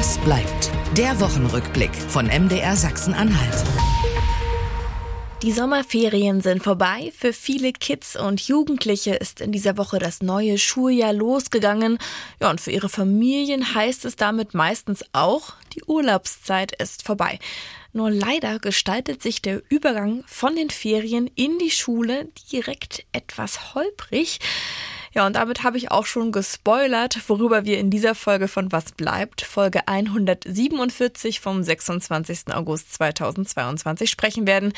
Was bleibt? Der Wochenrückblick von MDR Sachsen-Anhalt. Die Sommerferien sind vorbei. Für viele Kids und Jugendliche ist in dieser Woche das neue Schuljahr losgegangen. Ja, und für ihre Familien heißt es damit meistens auch, die Urlaubszeit ist vorbei. Nur leider gestaltet sich der Übergang von den Ferien in die Schule direkt etwas holprig. Ja, und damit habe ich auch schon gespoilert, worüber wir in dieser Folge von Was bleibt, Folge 147 vom 26. August 2022 sprechen werden.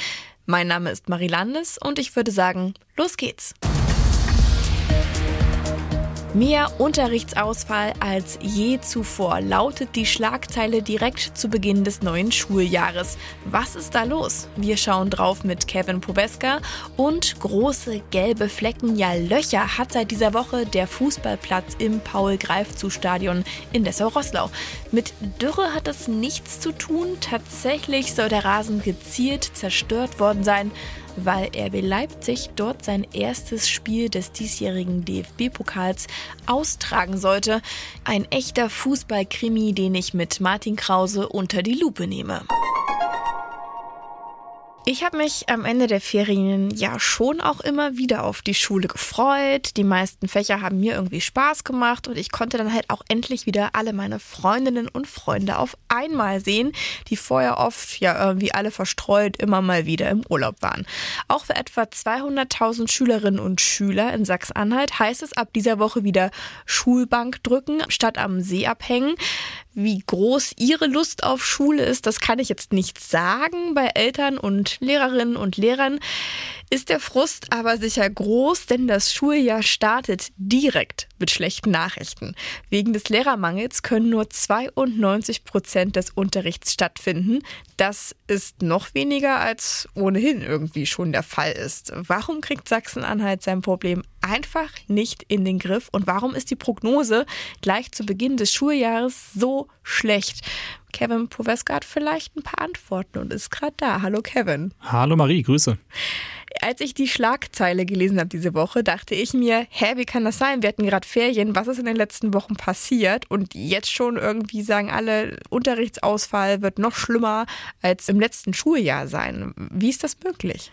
Mein Name ist Marie Landes und ich würde sagen, los geht's. Mehr Unterrichtsausfall als je zuvor lautet die Schlagzeile direkt zu Beginn des neuen Schuljahres. Was ist da los? Wir schauen drauf mit Kevin Pobeska und große gelbe Flecken, ja Löcher hat seit dieser Woche der Fußballplatz im Paul-Greifzu-Stadion in Dessau-Rosslau. Mit Dürre hat das nichts zu tun. Tatsächlich soll der Rasen gezielt zerstört worden sein weil RB Leipzig dort sein erstes Spiel des diesjährigen DFB-Pokals austragen sollte. Ein echter Fußballkrimi, den ich mit Martin Krause unter die Lupe nehme. Ich habe mich am Ende der Ferien ja schon auch immer wieder auf die Schule gefreut. Die meisten Fächer haben mir irgendwie Spaß gemacht und ich konnte dann halt auch endlich wieder alle meine Freundinnen und Freunde auf einmal sehen, die vorher oft ja irgendwie alle verstreut immer mal wieder im Urlaub waren. Auch für etwa 200.000 Schülerinnen und Schüler in Sachsen-Anhalt heißt es ab dieser Woche wieder Schulbank drücken statt am See abhängen. Wie groß ihre Lust auf Schule ist, das kann ich jetzt nicht sagen. Bei Eltern und Lehrerinnen und Lehrern ist der Frust aber sicher groß, denn das Schuljahr startet direkt mit schlechten Nachrichten. Wegen des Lehrermangels können nur 92 Prozent des Unterrichts stattfinden. Das ist noch weniger als ohnehin irgendwie schon der Fall ist. Warum kriegt Sachsen-Anhalt sein Problem einfach nicht in den Griff und warum ist die Prognose gleich zu Beginn des Schuljahres so schlecht? Kevin Poveska hat vielleicht ein paar Antworten und ist gerade da. Hallo Kevin. Hallo Marie, Grüße. Als ich die Schlagzeile gelesen habe diese Woche, dachte ich mir, hä, wie kann das sein? Wir hatten gerade Ferien, was ist in den letzten Wochen passiert? Und jetzt schon irgendwie sagen alle, Unterrichtsausfall wird noch schlimmer als im letzten Schuljahr sein. Wie ist das möglich?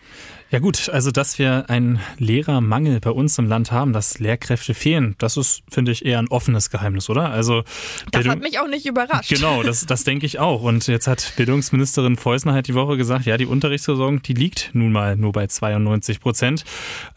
Ja gut, also dass wir einen Lehrermangel bei uns im Land haben, dass Lehrkräfte fehlen, das ist, finde ich, eher ein offenes Geheimnis, oder? Also das Bildung hat mich auch nicht überrascht. Genau, das, das denke ich auch. Und jetzt hat Bildungsministerin Feusner halt die Woche gesagt, ja, die Unterrichtsversorgung, die liegt nun mal nur bei 92 Prozent.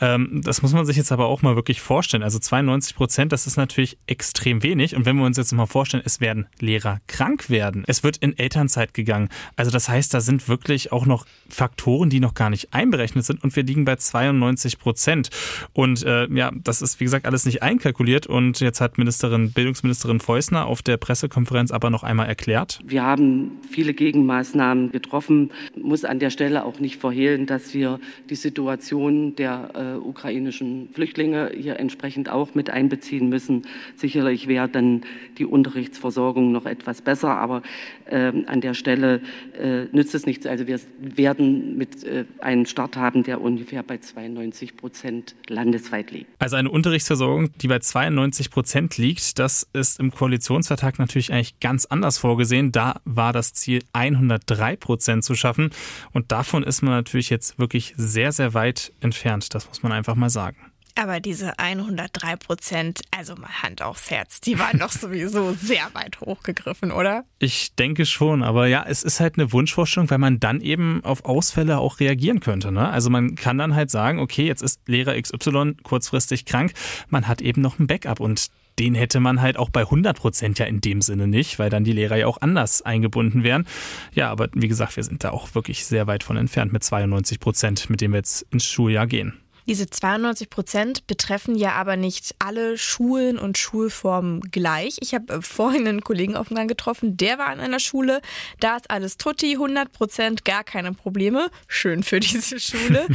Ähm, das muss man sich jetzt aber auch mal wirklich vorstellen. Also 92 Prozent, das ist natürlich extrem wenig. Und wenn wir uns jetzt mal vorstellen, es werden Lehrer krank werden, es wird in Elternzeit gegangen. Also das heißt, da sind wirklich auch noch Faktoren, die noch gar nicht einberechnet gerechnet sind und wir liegen bei 92 Prozent. Und äh, ja, das ist wie gesagt alles nicht einkalkuliert und jetzt hat Ministerin, Bildungsministerin Feusner auf der Pressekonferenz aber noch einmal erklärt. Wir haben viele Gegenmaßnahmen getroffen, muss an der Stelle auch nicht verhehlen, dass wir die Situation der äh, ukrainischen Flüchtlinge hier entsprechend auch mit einbeziehen müssen. Sicherlich wäre dann die Unterrichtsversorgung noch etwas besser, aber äh, an der Stelle äh, nützt es nichts. Also wir werden mit äh, einem Start haben, haben, der ungefähr bei 92 Prozent landesweit liegt. Also eine Unterrichtsversorgung, die bei 92 Prozent liegt, das ist im Koalitionsvertrag natürlich eigentlich ganz anders vorgesehen. Da war das Ziel 103 Prozent zu schaffen und davon ist man natürlich jetzt wirklich sehr, sehr weit entfernt. Das muss man einfach mal sagen. Aber diese 103 Prozent, also mal Hand aufs Herz, die waren doch sowieso sehr weit hochgegriffen, oder? Ich denke schon, aber ja, es ist halt eine Wunschvorstellung, weil man dann eben auf Ausfälle auch reagieren könnte. Ne? Also man kann dann halt sagen, okay, jetzt ist Lehrer XY kurzfristig krank, man hat eben noch ein Backup und den hätte man halt auch bei 100 Prozent ja in dem Sinne nicht, weil dann die Lehrer ja auch anders eingebunden wären. Ja, aber wie gesagt, wir sind da auch wirklich sehr weit von entfernt mit 92 Prozent, mit dem wir jetzt ins Schuljahr gehen. Diese 92 Prozent betreffen ja aber nicht alle Schulen und Schulformen gleich. Ich habe äh, vorhin einen Kollegen auf dem Gang getroffen, der war an einer Schule. Da ist alles tutti, 100 Prozent, gar keine Probleme. Schön für diese Schule.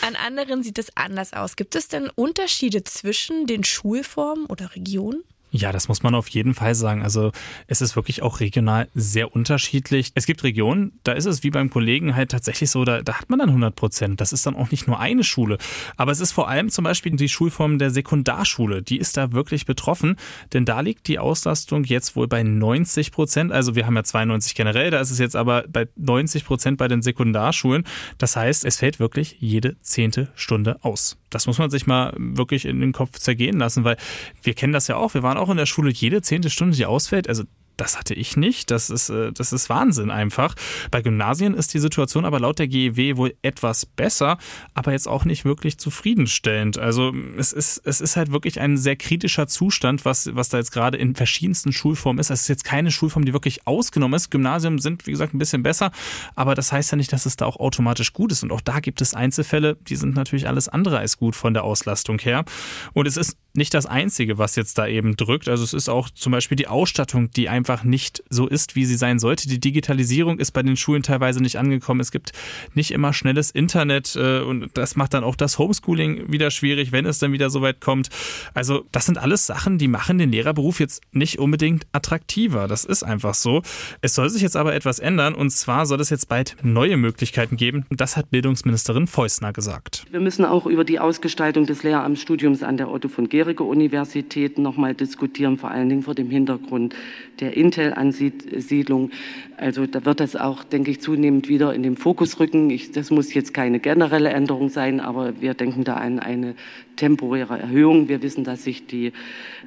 An anderen sieht es anders aus. Gibt es denn Unterschiede zwischen den Schulformen oder Regionen? Ja, das muss man auf jeden Fall sagen. Also es ist wirklich auch regional sehr unterschiedlich. Es gibt Regionen, da ist es wie beim Kollegen halt tatsächlich so, da, da hat man dann 100 Prozent. Das ist dann auch nicht nur eine Schule. Aber es ist vor allem zum Beispiel die Schulform der Sekundarschule. Die ist da wirklich betroffen, denn da liegt die Auslastung jetzt wohl bei 90 Prozent. Also wir haben ja 92 generell, da ist es jetzt aber bei 90 Prozent bei den Sekundarschulen. Das heißt, es fällt wirklich jede zehnte Stunde aus. Das muss man sich mal wirklich in den Kopf zergehen lassen, weil wir kennen das ja auch. Wir waren auch in der Schule jede zehnte Stunde, die ausfällt. Also das hatte ich nicht. Das ist, äh, das ist Wahnsinn einfach. Bei Gymnasien ist die Situation aber laut der GEW wohl etwas besser, aber jetzt auch nicht wirklich zufriedenstellend. Also es ist, es ist halt wirklich ein sehr kritischer Zustand, was, was da jetzt gerade in verschiedensten Schulformen ist. Es ist jetzt keine Schulform, die wirklich ausgenommen ist. Gymnasien sind, wie gesagt, ein bisschen besser, aber das heißt ja nicht, dass es da auch automatisch gut ist. Und auch da gibt es Einzelfälle, die sind natürlich alles andere als gut von der Auslastung her. Und es ist nicht das Einzige, was jetzt da eben drückt. Also es ist auch zum Beispiel die Ausstattung, die einfach nicht so ist, wie sie sein sollte. Die Digitalisierung ist bei den Schulen teilweise nicht angekommen. Es gibt nicht immer schnelles Internet äh, und das macht dann auch das Homeschooling wieder schwierig, wenn es dann wieder so weit kommt. Also das sind alles Sachen, die machen den Lehrerberuf jetzt nicht unbedingt attraktiver. Das ist einfach so. Es soll sich jetzt aber etwas ändern und zwar soll es jetzt bald neue Möglichkeiten geben. Das hat Bildungsministerin Feusner gesagt. Wir müssen auch über die Ausgestaltung des Lehramtsstudiums an der Otto von Georg bisherige Universitäten noch mal diskutieren, vor allen Dingen vor dem Hintergrund der Intel-Ansiedlung. Also da wird das auch, denke ich, zunehmend wieder in den Fokus rücken. Ich, das muss jetzt keine generelle Änderung sein, aber wir denken da an eine temporäre Erhöhung. Wir wissen, dass sich die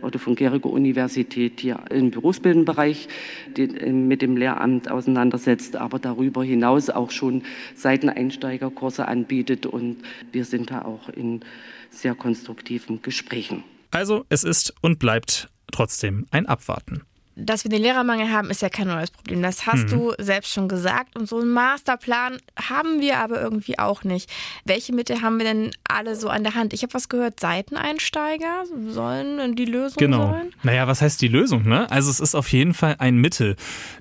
Otto von Gericke Universität hier im berufsbildenden Bereich mit dem Lehramt auseinandersetzt, aber darüber hinaus auch schon Seiteneinsteigerkurse anbietet und wir sind da auch in sehr konstruktiven Gesprächen. Also es ist und bleibt trotzdem ein Abwarten dass wir den Lehrermangel haben, ist ja kein neues Problem. Das hast mhm. du selbst schon gesagt. Und so einen Masterplan haben wir aber irgendwie auch nicht. Welche Mittel haben wir denn alle so an der Hand? Ich habe was gehört, Seiteneinsteiger sollen die Lösung genau. sein? Naja, was heißt die Lösung? Ne? Also es ist auf jeden Fall ein Mittel.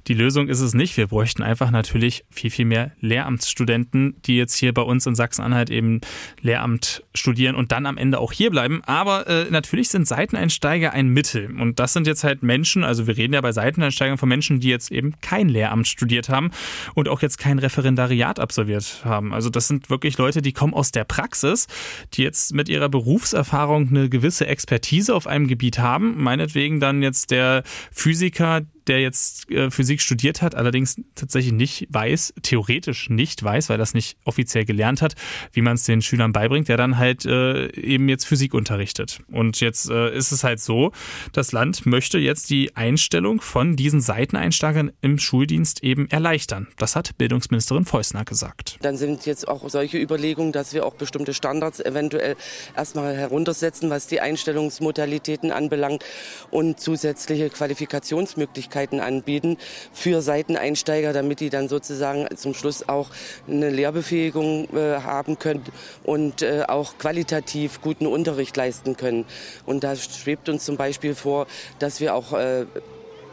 Die Lösung ist es nicht. Wir bräuchten einfach natürlich viel, viel mehr Lehramtsstudenten, die jetzt hier bei uns in Sachsen-Anhalt eben Lehramt studieren und dann am Ende auch hier bleiben. Aber äh, natürlich sind Seiteneinsteiger ein Mittel. Und das sind jetzt halt Menschen, also wir reden reden ja bei Seiteneinsteigern von Menschen, die jetzt eben kein Lehramt studiert haben und auch jetzt kein Referendariat absolviert haben. Also das sind wirklich Leute, die kommen aus der Praxis, die jetzt mit ihrer Berufserfahrung eine gewisse Expertise auf einem Gebiet haben. Meinetwegen dann jetzt der Physiker, der jetzt äh, Physik studiert hat, allerdings tatsächlich nicht weiß, theoretisch nicht weiß, weil das nicht offiziell gelernt hat, wie man es den Schülern beibringt, der dann halt äh, eben jetzt Physik unterrichtet. Und jetzt äh, ist es halt so, das Land möchte jetzt die Einstellung von diesen Seiteneinsteigern im Schuldienst eben erleichtern. Das hat Bildungsministerin Feusner gesagt. Dann sind jetzt auch solche Überlegungen, dass wir auch bestimmte Standards eventuell erstmal heruntersetzen, was die Einstellungsmodalitäten anbelangt und zusätzliche Qualifikationsmöglichkeiten Möglichkeiten anbieten für Seiteneinsteiger, damit die dann sozusagen zum Schluss auch eine Lehrbefähigung äh, haben können und äh, auch qualitativ guten Unterricht leisten können. Und da schwebt uns zum Beispiel vor, dass wir auch äh,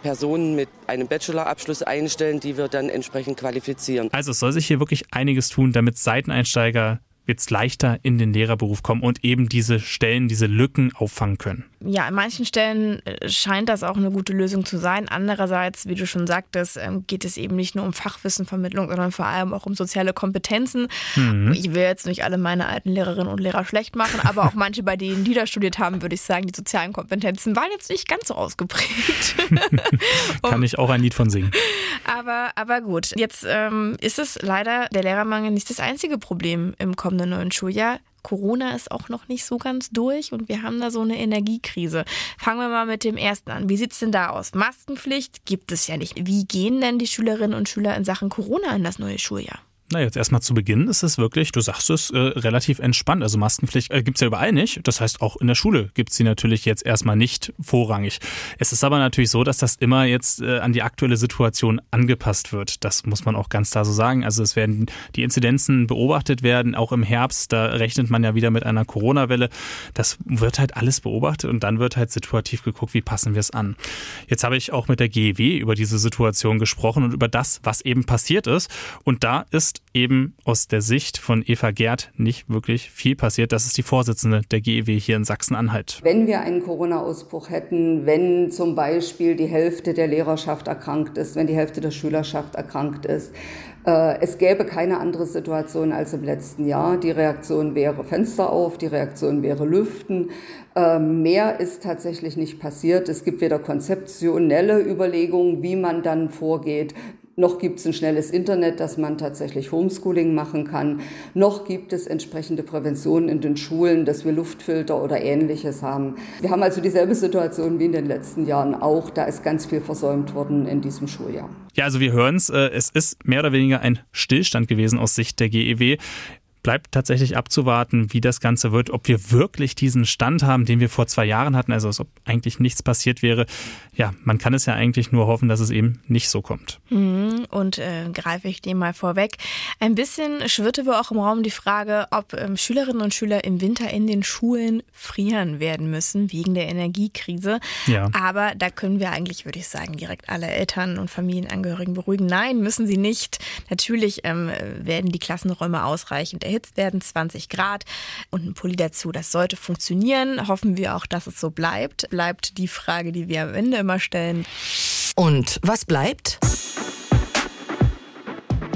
Personen mit einem Bachelorabschluss einstellen, die wir dann entsprechend qualifizieren. Also es soll sich hier wirklich einiges tun, damit Seiteneinsteiger jetzt leichter in den Lehrerberuf kommen und eben diese Stellen, diese Lücken auffangen können. Ja, an manchen Stellen äh, scheint das auch eine gute Lösung zu sein. Andererseits, wie du schon sagtest, ähm, geht es eben nicht nur um Fachwissenvermittlung, sondern vor allem auch um soziale Kompetenzen. Mhm. Ich will jetzt nicht alle meine alten Lehrerinnen und Lehrer schlecht machen, aber auch manche, bei denen die da studiert haben, würde ich sagen, die sozialen Kompetenzen waren jetzt nicht ganz so ausgeprägt. Kann ich auch ein Lied von singen. Aber, aber gut, jetzt ähm, ist es leider der Lehrermangel nicht das einzige Problem im kommenden neuen Schuljahr. Corona ist auch noch nicht so ganz durch und wir haben da so eine Energiekrise. Fangen wir mal mit dem ersten an. Wie sieht es denn da aus? Maskenpflicht gibt es ja nicht. Wie gehen denn die Schülerinnen und Schüler in Sachen Corona in das neue Schuljahr? Na, jetzt erstmal zu Beginn ist es wirklich, du sagst es, äh, relativ entspannt. Also Maskenpflicht äh, gibt's ja überall nicht. Das heißt, auch in der Schule gibt's sie natürlich jetzt erstmal nicht vorrangig. Es ist aber natürlich so, dass das immer jetzt äh, an die aktuelle Situation angepasst wird. Das muss man auch ganz klar so sagen. Also es werden die Inzidenzen beobachtet werden, auch im Herbst. Da rechnet man ja wieder mit einer Corona-Welle. Das wird halt alles beobachtet und dann wird halt situativ geguckt, wie passen wir es an. Jetzt habe ich auch mit der GEW über diese Situation gesprochen und über das, was eben passiert ist. Und da ist eben aus der Sicht von Eva Gerd nicht wirklich viel passiert. Das ist die Vorsitzende der GEW hier in Sachsen-Anhalt. Wenn wir einen Corona-Ausbruch hätten, wenn zum Beispiel die Hälfte der Lehrerschaft erkrankt ist, wenn die Hälfte der Schülerschaft erkrankt ist, äh, es gäbe keine andere Situation als im letzten Jahr. Die Reaktion wäre Fenster auf, die Reaktion wäre Lüften. Äh, mehr ist tatsächlich nicht passiert. Es gibt weder konzeptionelle Überlegungen, wie man dann vorgeht, noch gibt es ein schnelles Internet, dass man tatsächlich Homeschooling machen kann. Noch gibt es entsprechende Präventionen in den Schulen, dass wir Luftfilter oder ähnliches haben. Wir haben also dieselbe Situation wie in den letzten Jahren auch. Da ist ganz viel versäumt worden in diesem Schuljahr. Ja, also wir hören es. Äh, es ist mehr oder weniger ein Stillstand gewesen aus Sicht der GEW bleibt tatsächlich abzuwarten, wie das Ganze wird, ob wir wirklich diesen Stand haben, den wir vor zwei Jahren hatten, also als ob eigentlich nichts passiert wäre. Ja, man kann es ja eigentlich nur hoffen, dass es eben nicht so kommt. Mhm, und äh, greife ich dem mal vorweg. Ein bisschen schwirrte wohl auch im Raum die Frage, ob ähm, Schülerinnen und Schüler im Winter in den Schulen frieren werden müssen wegen der Energiekrise. Ja. Aber da können wir eigentlich, würde ich sagen, direkt alle Eltern und Familienangehörigen beruhigen. Nein, müssen sie nicht. Natürlich ähm, werden die Klassenräume ausreichend erhitzt werden, 20 Grad und ein Pulli dazu. Das sollte funktionieren. Hoffen wir auch, dass es so bleibt. Bleibt die Frage, die wir am Ende immer stellen. Und was bleibt?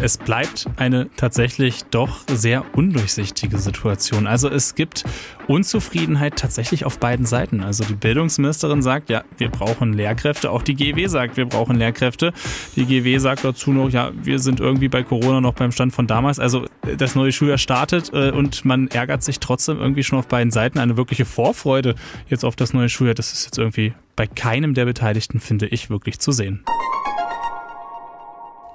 Es bleibt eine tatsächlich doch sehr undurchsichtige Situation. Also es gibt Unzufriedenheit tatsächlich auf beiden Seiten. Also die Bildungsministerin sagt, ja, wir brauchen Lehrkräfte. Auch die GW sagt, wir brauchen Lehrkräfte. Die GW sagt dazu noch, ja, wir sind irgendwie bei Corona noch beim Stand von damals. Also das neue Schuljahr startet äh, und man ärgert sich trotzdem irgendwie schon auf beiden Seiten. Eine wirkliche Vorfreude jetzt auf das neue Schuljahr, das ist jetzt irgendwie bei keinem der Beteiligten, finde ich, wirklich zu sehen.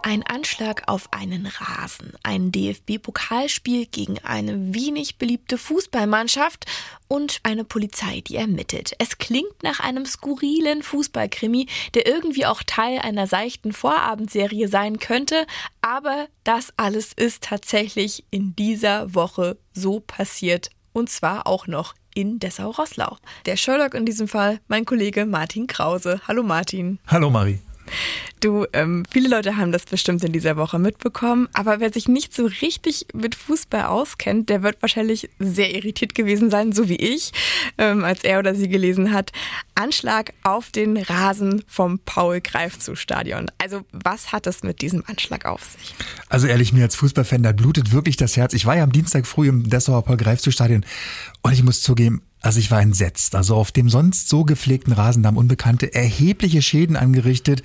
Ein Anschlag auf einen Rasen, ein DFB-Pokalspiel gegen eine wenig beliebte Fußballmannschaft und eine Polizei, die ermittelt. Es klingt nach einem skurrilen Fußballkrimi, der irgendwie auch Teil einer seichten Vorabendserie sein könnte, aber das alles ist tatsächlich in dieser Woche so passiert und zwar auch noch in Dessau-Rosslau. Der Sherlock in diesem Fall, mein Kollege Martin Krause. Hallo Martin. Hallo Marie. Du, ähm, viele Leute haben das bestimmt in dieser Woche mitbekommen, aber wer sich nicht so richtig mit Fußball auskennt, der wird wahrscheinlich sehr irritiert gewesen sein, so wie ich, ähm, als er oder sie gelesen hat. Anschlag auf den Rasen vom Paul-Greifzu-Stadion. Also was hat es mit diesem Anschlag auf sich? Also ehrlich, mir als Fußballfan, da blutet wirklich das Herz. Ich war ja am Dienstag früh im Dessauer Paul-Greifzu-Stadion und ich muss zugeben, also ich war entsetzt. Also auf dem sonst so gepflegten Rasen haben Unbekannte erhebliche Schäden angerichtet.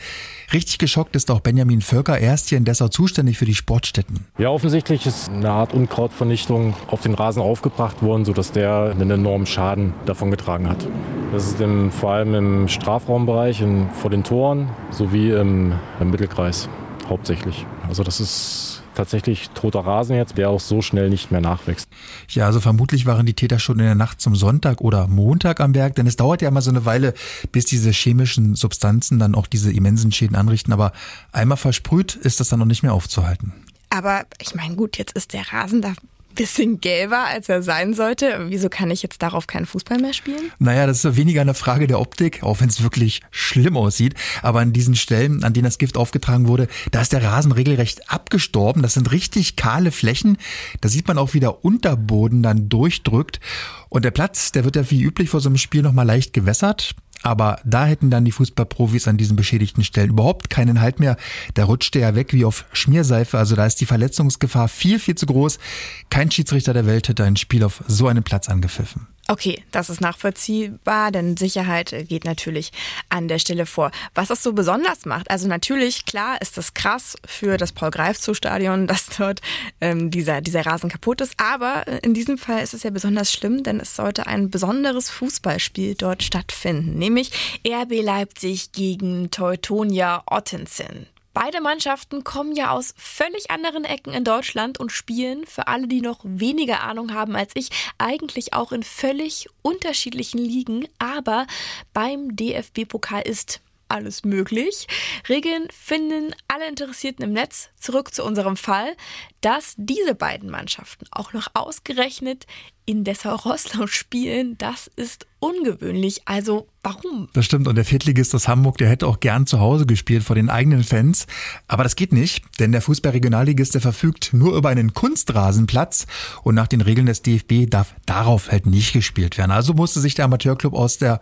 Richtig geschockt ist auch Benjamin Völker. Er ist hier in Dessau zuständig für die Sportstätten. Ja, offensichtlich ist eine Art Unkrautvernichtung auf den Rasen aufgebracht worden, sodass der einen enormen Schaden davongetragen hat. Das ist im, vor allem im Strafraumbereich, in, vor den Toren sowie im, im Mittelkreis hauptsächlich. Also das ist tatsächlich toter Rasen jetzt, der auch so schnell nicht mehr nachwächst. Ja, also vermutlich waren die Täter schon in der Nacht zum Sonntag oder Montag am Werk, denn es dauert ja immer so eine Weile, bis diese chemischen Substanzen dann auch diese immensen Schäden anrichten. Aber einmal versprüht ist das dann noch nicht mehr aufzuhalten. Aber ich meine, gut, jetzt ist der Rasen da bisschen gelber, als er sein sollte. Wieso kann ich jetzt darauf keinen Fußball mehr spielen? Naja, das ist weniger eine Frage der Optik, auch wenn es wirklich schlimm aussieht. Aber an diesen Stellen, an denen das Gift aufgetragen wurde, da ist der Rasen regelrecht abgestorben. Das sind richtig kahle Flächen. Da sieht man auch, wie der Unterboden dann durchdrückt. Und der Platz, der wird ja wie üblich vor so einem Spiel nochmal leicht gewässert. Aber da hätten dann die Fußballprofis an diesen beschädigten Stellen überhaupt keinen Halt mehr. Da rutscht der ja weg wie auf Schmierseife. Also da ist die Verletzungsgefahr viel, viel zu groß. Kein Schiedsrichter der Welt hätte ein Spiel auf so einem Platz angepfiffen. Okay, das ist nachvollziehbar, denn Sicherheit geht natürlich an der Stelle vor. Was das so besonders macht, also natürlich, klar ist das krass für das Paul-Greifzu-Stadion, dass dort ähm, dieser, dieser Rasen kaputt ist, aber in diesem Fall ist es ja besonders schlimm, denn es sollte ein besonderes Fußballspiel dort stattfinden, nämlich RB Leipzig gegen Teutonia Ottensen. Beide Mannschaften kommen ja aus völlig anderen Ecken in Deutschland und spielen, für alle, die noch weniger Ahnung haben als ich, eigentlich auch in völlig unterschiedlichen Ligen. Aber beim DFB-Pokal ist alles möglich. Regeln finden alle Interessierten im Netz. Zurück zu unserem Fall. Dass diese beiden Mannschaften auch noch ausgerechnet in Dessau-Rosslau spielen, das ist ungewöhnlich. Also warum? Das stimmt. Und der Viertligist aus Hamburg, der hätte auch gern zu Hause gespielt vor den eigenen Fans. Aber das geht nicht, denn der Fußball-Regionalligist, der verfügt nur über einen Kunstrasenplatz. Und nach den Regeln des DFB darf darauf halt nicht gespielt werden. Also musste sich der Amateurclub aus der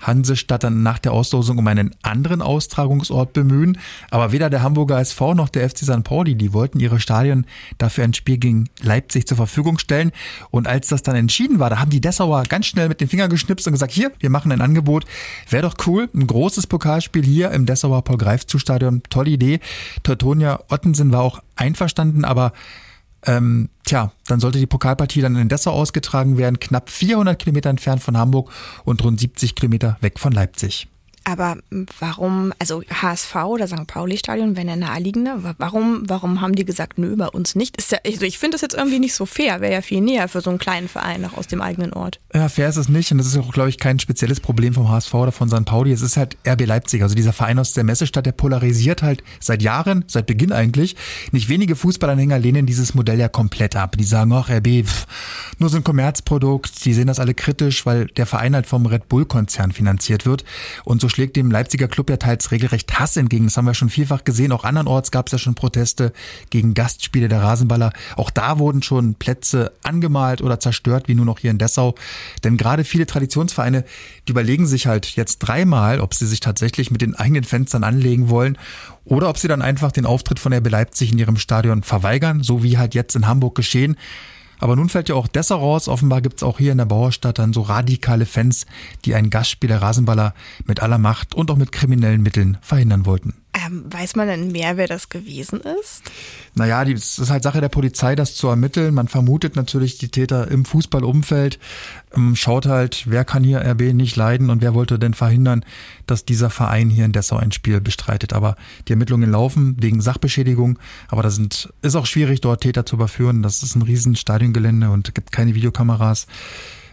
Hansestadt dann nach der Auslosung um einen anderen Austragungsort bemühen. Aber weder der Hamburger SV noch der FC St. Pauli, die wollten ihre Stadien dafür ein Spiel gegen Leipzig zur Verfügung stellen. Und als das dann entschieden war, da haben die Dessauer ganz schnell mit den Fingern geschnipst und gesagt, hier, wir machen ein Angebot. Wäre doch cool, ein großes Pokalspiel hier im Dessauer Paul-Greif-Zu-Stadion. Tolle Idee. Teutonia Ottensen war auch einverstanden, aber ähm, tja, dann sollte die Pokalpartie dann in Dessau ausgetragen werden, knapp 400 Kilometer entfernt von Hamburg und rund 70 Kilometer weg von Leipzig. Aber warum, also HSV oder St. Pauli-Stadion wären ja naheliegender. Warum, warum haben die gesagt, nö, bei uns nicht? Ist ja, also ich finde das jetzt irgendwie nicht so fair. Wäre ja viel näher für so einen kleinen Verein noch aus dem eigenen Ort. Ja, fair ist es nicht. Und das ist auch, glaube ich, kein spezielles Problem vom HSV oder von St. Pauli. Es ist halt RB Leipzig. Also dieser Verein aus der Messestadt, der polarisiert halt seit Jahren, seit Beginn eigentlich. Nicht wenige Fußballanhänger lehnen dieses Modell ja komplett ab. Die sagen, ach, RB, pff, nur so ein Kommerzprodukt. Die sehen das alle kritisch, weil der Verein halt vom Red Bull-Konzern finanziert wird. Und so schlägt dem Leipziger Club ja teils regelrecht Hass entgegen. Das haben wir schon vielfach gesehen. Auch andernorts gab es ja schon Proteste gegen Gastspiele der Rasenballer. Auch da wurden schon Plätze angemalt oder zerstört, wie nur noch hier in Dessau. Denn gerade viele Traditionsvereine, die überlegen sich halt jetzt dreimal, ob sie sich tatsächlich mit den eigenen Fenstern anlegen wollen oder ob sie dann einfach den Auftritt von RB Leipzig in ihrem Stadion verweigern, so wie halt jetzt in Hamburg geschehen. Aber nun fällt ja auch Dessau raus. Offenbar gibt es auch hier in der Bauerstadt dann so radikale Fans, die einen Gastspiel der Rasenballer mit aller Macht und auch mit kriminellen Mitteln verhindern wollten. Ähm, weiß man denn mehr, wer das gewesen ist? Naja, es ist halt Sache der Polizei, das zu ermitteln. Man vermutet natürlich die Täter im Fußballumfeld, ähm, schaut halt, wer kann hier RB nicht leiden und wer wollte denn verhindern, dass dieser Verein hier in Dessau ein Spiel bestreitet. Aber die Ermittlungen laufen wegen Sachbeschädigung, aber das sind, ist auch schwierig, dort Täter zu überführen. Das ist ein riesen Stadiongelände und gibt keine Videokameras.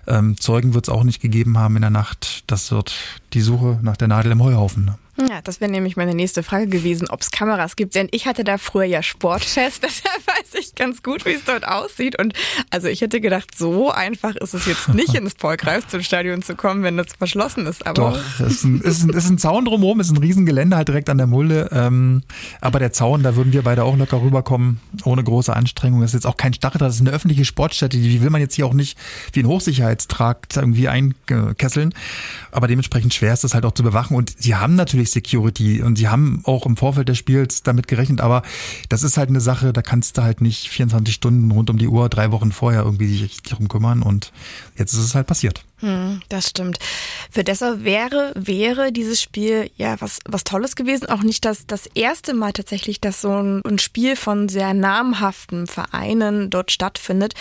Ähm, Zeugen wird es auch nicht gegeben haben in der Nacht. Das wird die Suche nach der Nadel im Heuhaufen. Ne? Ja, das wäre nämlich meine nächste Frage gewesen, ob es Kameras gibt. Denn ich hatte da früher ja Sportfest, deshalb weiß ich ganz gut, wie es dort aussieht. Und also ich hätte gedacht, so einfach ist es jetzt nicht ins Paul zum Stadion zu kommen, wenn das verschlossen ist. Aber Doch, es ist ein, ist ein, ist ein Zaun drumherum, ist ein Riesengelände halt direkt an der Mulde. Ähm, aber der Zaun, da würden wir beide auch locker rüberkommen, ohne große Anstrengung. Das ist jetzt auch kein Stacheldraht, das ist eine öffentliche Sportstätte. Die will man jetzt hier auch nicht wie ein Hochsicherheitstrakt irgendwie einkesseln. Aber dementsprechend schwer ist das halt auch zu bewachen. Und sie haben natürlich Security und sie haben auch im Vorfeld des Spiels damit gerechnet. Aber das ist halt eine Sache, da kannst du halt nicht 24 Stunden rund um die Uhr, drei Wochen vorher irgendwie sich darum kümmern. Und jetzt ist es halt passiert. Hm, das stimmt. Für Dessau wäre, wäre dieses Spiel ja was, was Tolles gewesen. Auch nicht das, das erste Mal tatsächlich, dass so ein, ein Spiel von sehr namhaften Vereinen dort stattfindet.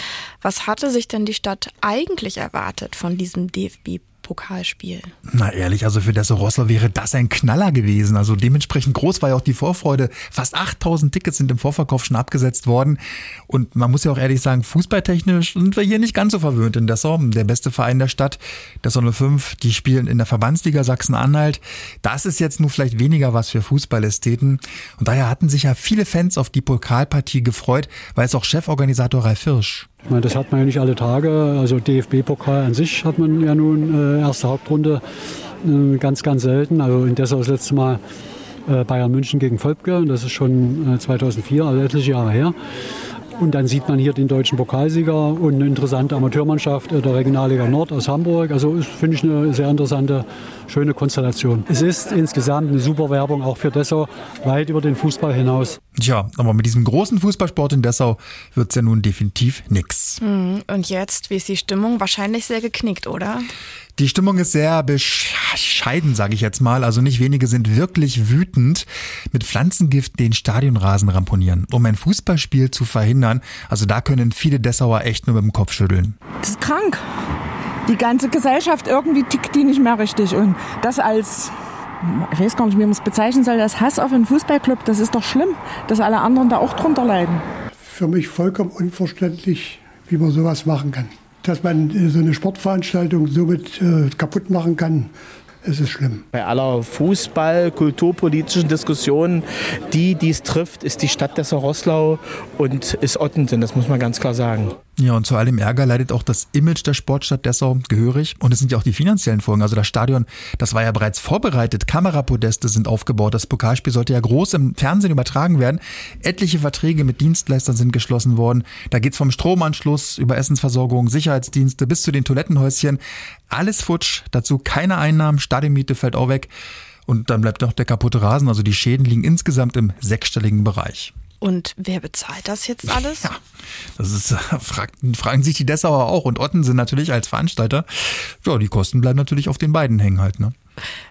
Was hatte sich denn die Stadt eigentlich erwartet von diesem DFB? Pokalspiel. Na ehrlich, also für Dessau Rosslau wäre das ein Knaller gewesen. Also dementsprechend groß war ja auch die Vorfreude. Fast 8000 Tickets sind im Vorverkauf schon abgesetzt worden. Und man muss ja auch ehrlich sagen, fußballtechnisch sind wir hier nicht ganz so verwöhnt in Dessau. Der beste Verein der Stadt, Dessau 05, die spielen in der Verbandsliga Sachsen-Anhalt. Das ist jetzt nur vielleicht weniger was für Fußballästheten. Und daher hatten sich ja viele Fans auf die Pokalpartie gefreut, weil es auch Cheforganisator Ralf Hirsch meine, das hat man ja nicht alle Tage. Also DFB-Pokal an sich hat man ja nun äh, erste Hauptrunde äh, ganz, ganz selten. Also in Dessau das letzte Mal äh, Bayern München gegen Volpke. Das ist schon 2004, äh, also etliche Jahre her. Und dann sieht man hier den deutschen Pokalsieger und eine interessante Amateurmannschaft der Regionalliga Nord aus Hamburg. Also finde ich eine sehr interessante, schöne Konstellation. Es ist insgesamt eine super Werbung auch für Dessau, weit über den Fußball hinaus. Tja, aber mit diesem großen Fußballsport in Dessau wird es ja nun definitiv nix. Hm, und jetzt, wie ist die Stimmung? Wahrscheinlich sehr geknickt, oder? Die Stimmung ist sehr bescheiden, sage ich jetzt mal. Also nicht wenige sind wirklich wütend, mit Pflanzengift den Stadionrasen ramponieren, um ein Fußballspiel zu verhindern. Also da können viele Dessauer echt nur mit dem Kopf schütteln. Das ist krank. Die ganze Gesellschaft irgendwie tickt die nicht mehr richtig. Und das als ich weiß gar nicht, wie man es bezeichnen soll, als Hass auf einen Fußballclub, das ist doch schlimm, dass alle anderen da auch drunter leiden. Für mich vollkommen unverständlich, wie man sowas machen kann dass man so eine Sportveranstaltung somit äh, kaputt machen kann. Es ist schlimm. Bei aller Fußball, kulturpolitischen Diskussion, die dies trifft, ist die Stadt Dessau-Rosslau und ist Ottensen, das muss man ganz klar sagen. Ja, und zu allem Ärger leidet auch das Image der Sportstadt Dessau gehörig. Und es sind ja auch die finanziellen Folgen. Also das Stadion, das war ja bereits vorbereitet. Kamerapodeste sind aufgebaut. Das Pokalspiel sollte ja groß im Fernsehen übertragen werden. Etliche Verträge mit Dienstleistern sind geschlossen worden. Da geht's vom Stromanschluss über Essensversorgung, Sicherheitsdienste bis zu den Toilettenhäuschen. Alles futsch. Dazu keine Einnahmen. Stadionmiete fällt auch weg. Und dann bleibt noch der kaputte Rasen. Also die Schäden liegen insgesamt im sechsstelligen Bereich. Und wer bezahlt das jetzt alles? Ja, das ist, fragen, fragen sich die Dessauer auch und Ottensen natürlich als Veranstalter. Ja, die Kosten bleiben natürlich auf den beiden hängen halt, ne?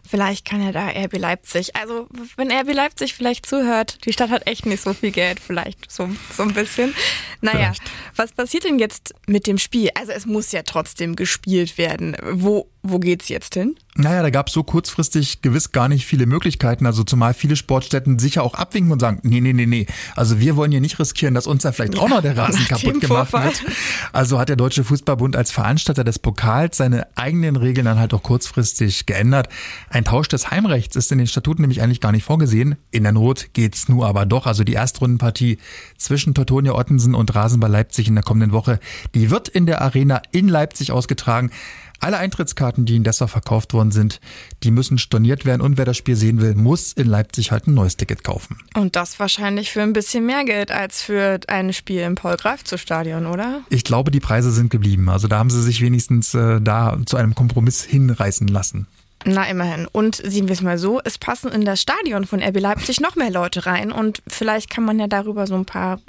Vielleicht kann ja da RB Leipzig. Also, wenn RB Leipzig vielleicht zuhört, die Stadt hat echt nicht so viel Geld, vielleicht so, so ein bisschen. Naja, vielleicht. was passiert denn jetzt mit dem Spiel? Also, es muss ja trotzdem gespielt werden. Wo, wo geht's jetzt hin? Naja, da gab es so kurzfristig gewiss gar nicht viele Möglichkeiten. Also zumal viele Sportstätten sicher auch abwinken und sagen, nee, nee, nee, nee. Also wir wollen hier nicht riskieren, dass uns da vielleicht auch noch der Rasen kaputt gemacht wird. Also hat der Deutsche Fußballbund als Veranstalter des Pokals seine eigenen Regeln dann halt auch kurzfristig geändert. Ein Tausch des Heimrechts ist in den Statuten nämlich eigentlich gar nicht vorgesehen. In der Not geht's nur aber doch. Also die Erstrundenpartie zwischen Teutonia Ottensen und Rasenball Leipzig in der kommenden Woche, die wird in der Arena in Leipzig ausgetragen. Alle Eintrittskarten, die in Dessau verkauft worden sind, die müssen storniert werden und wer das Spiel sehen will, muss in Leipzig halt ein neues Ticket kaufen. Und das wahrscheinlich für ein bisschen mehr Geld als für ein Spiel im Paul-Greif-zu-Stadion, oder? Ich glaube, die Preise sind geblieben. Also da haben sie sich wenigstens äh, da zu einem Kompromiss hinreißen lassen. Na, immerhin. Und sehen wir es mal so, es passen in das Stadion von RB Leipzig noch mehr Leute rein und vielleicht kann man ja darüber so ein paar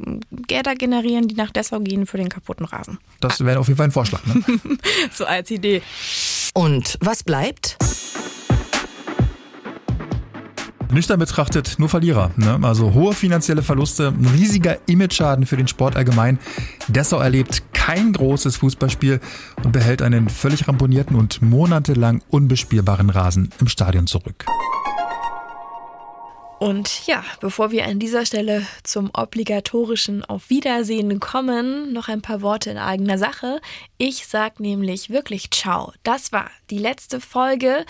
Gelder generieren, die nach Dessau gehen für den kaputten Rasen. Das wäre auf jeden Fall ein Vorschlag. Ne? so als Idee. Und was bleibt? Nüchtern betrachtet nur Verlierer. Ne? Also hohe finanzielle Verluste, ein riesiger Imageschaden für den Sport allgemein. Dessau erlebt kein großes Fußballspiel und behält einen völlig ramponierten und monatelang unbespielbaren Rasen im Stadion zurück. Und ja, bevor wir an dieser Stelle zum obligatorischen Auf Wiedersehen kommen, noch ein paar Worte in eigener Sache. Ich sag nämlich wirklich Ciao. Das war die letzte Folge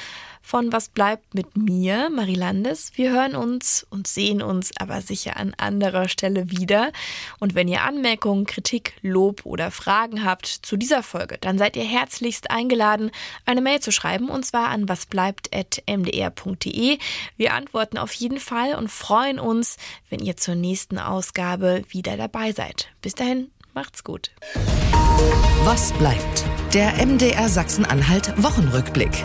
von Was bleibt mit mir, Marie Landes. Wir hören uns und sehen uns aber sicher an anderer Stelle wieder. Und wenn ihr Anmerkungen, Kritik, Lob oder Fragen habt zu dieser Folge, dann seid ihr herzlichst eingeladen, eine Mail zu schreiben und zwar an wasbleibt.mdr.de. Wir antworten auf jeden Fall und freuen uns, wenn ihr zur nächsten Ausgabe wieder dabei seid. Bis dahin, macht's gut. Was bleibt? Der MDR Sachsen-Anhalt Wochenrückblick.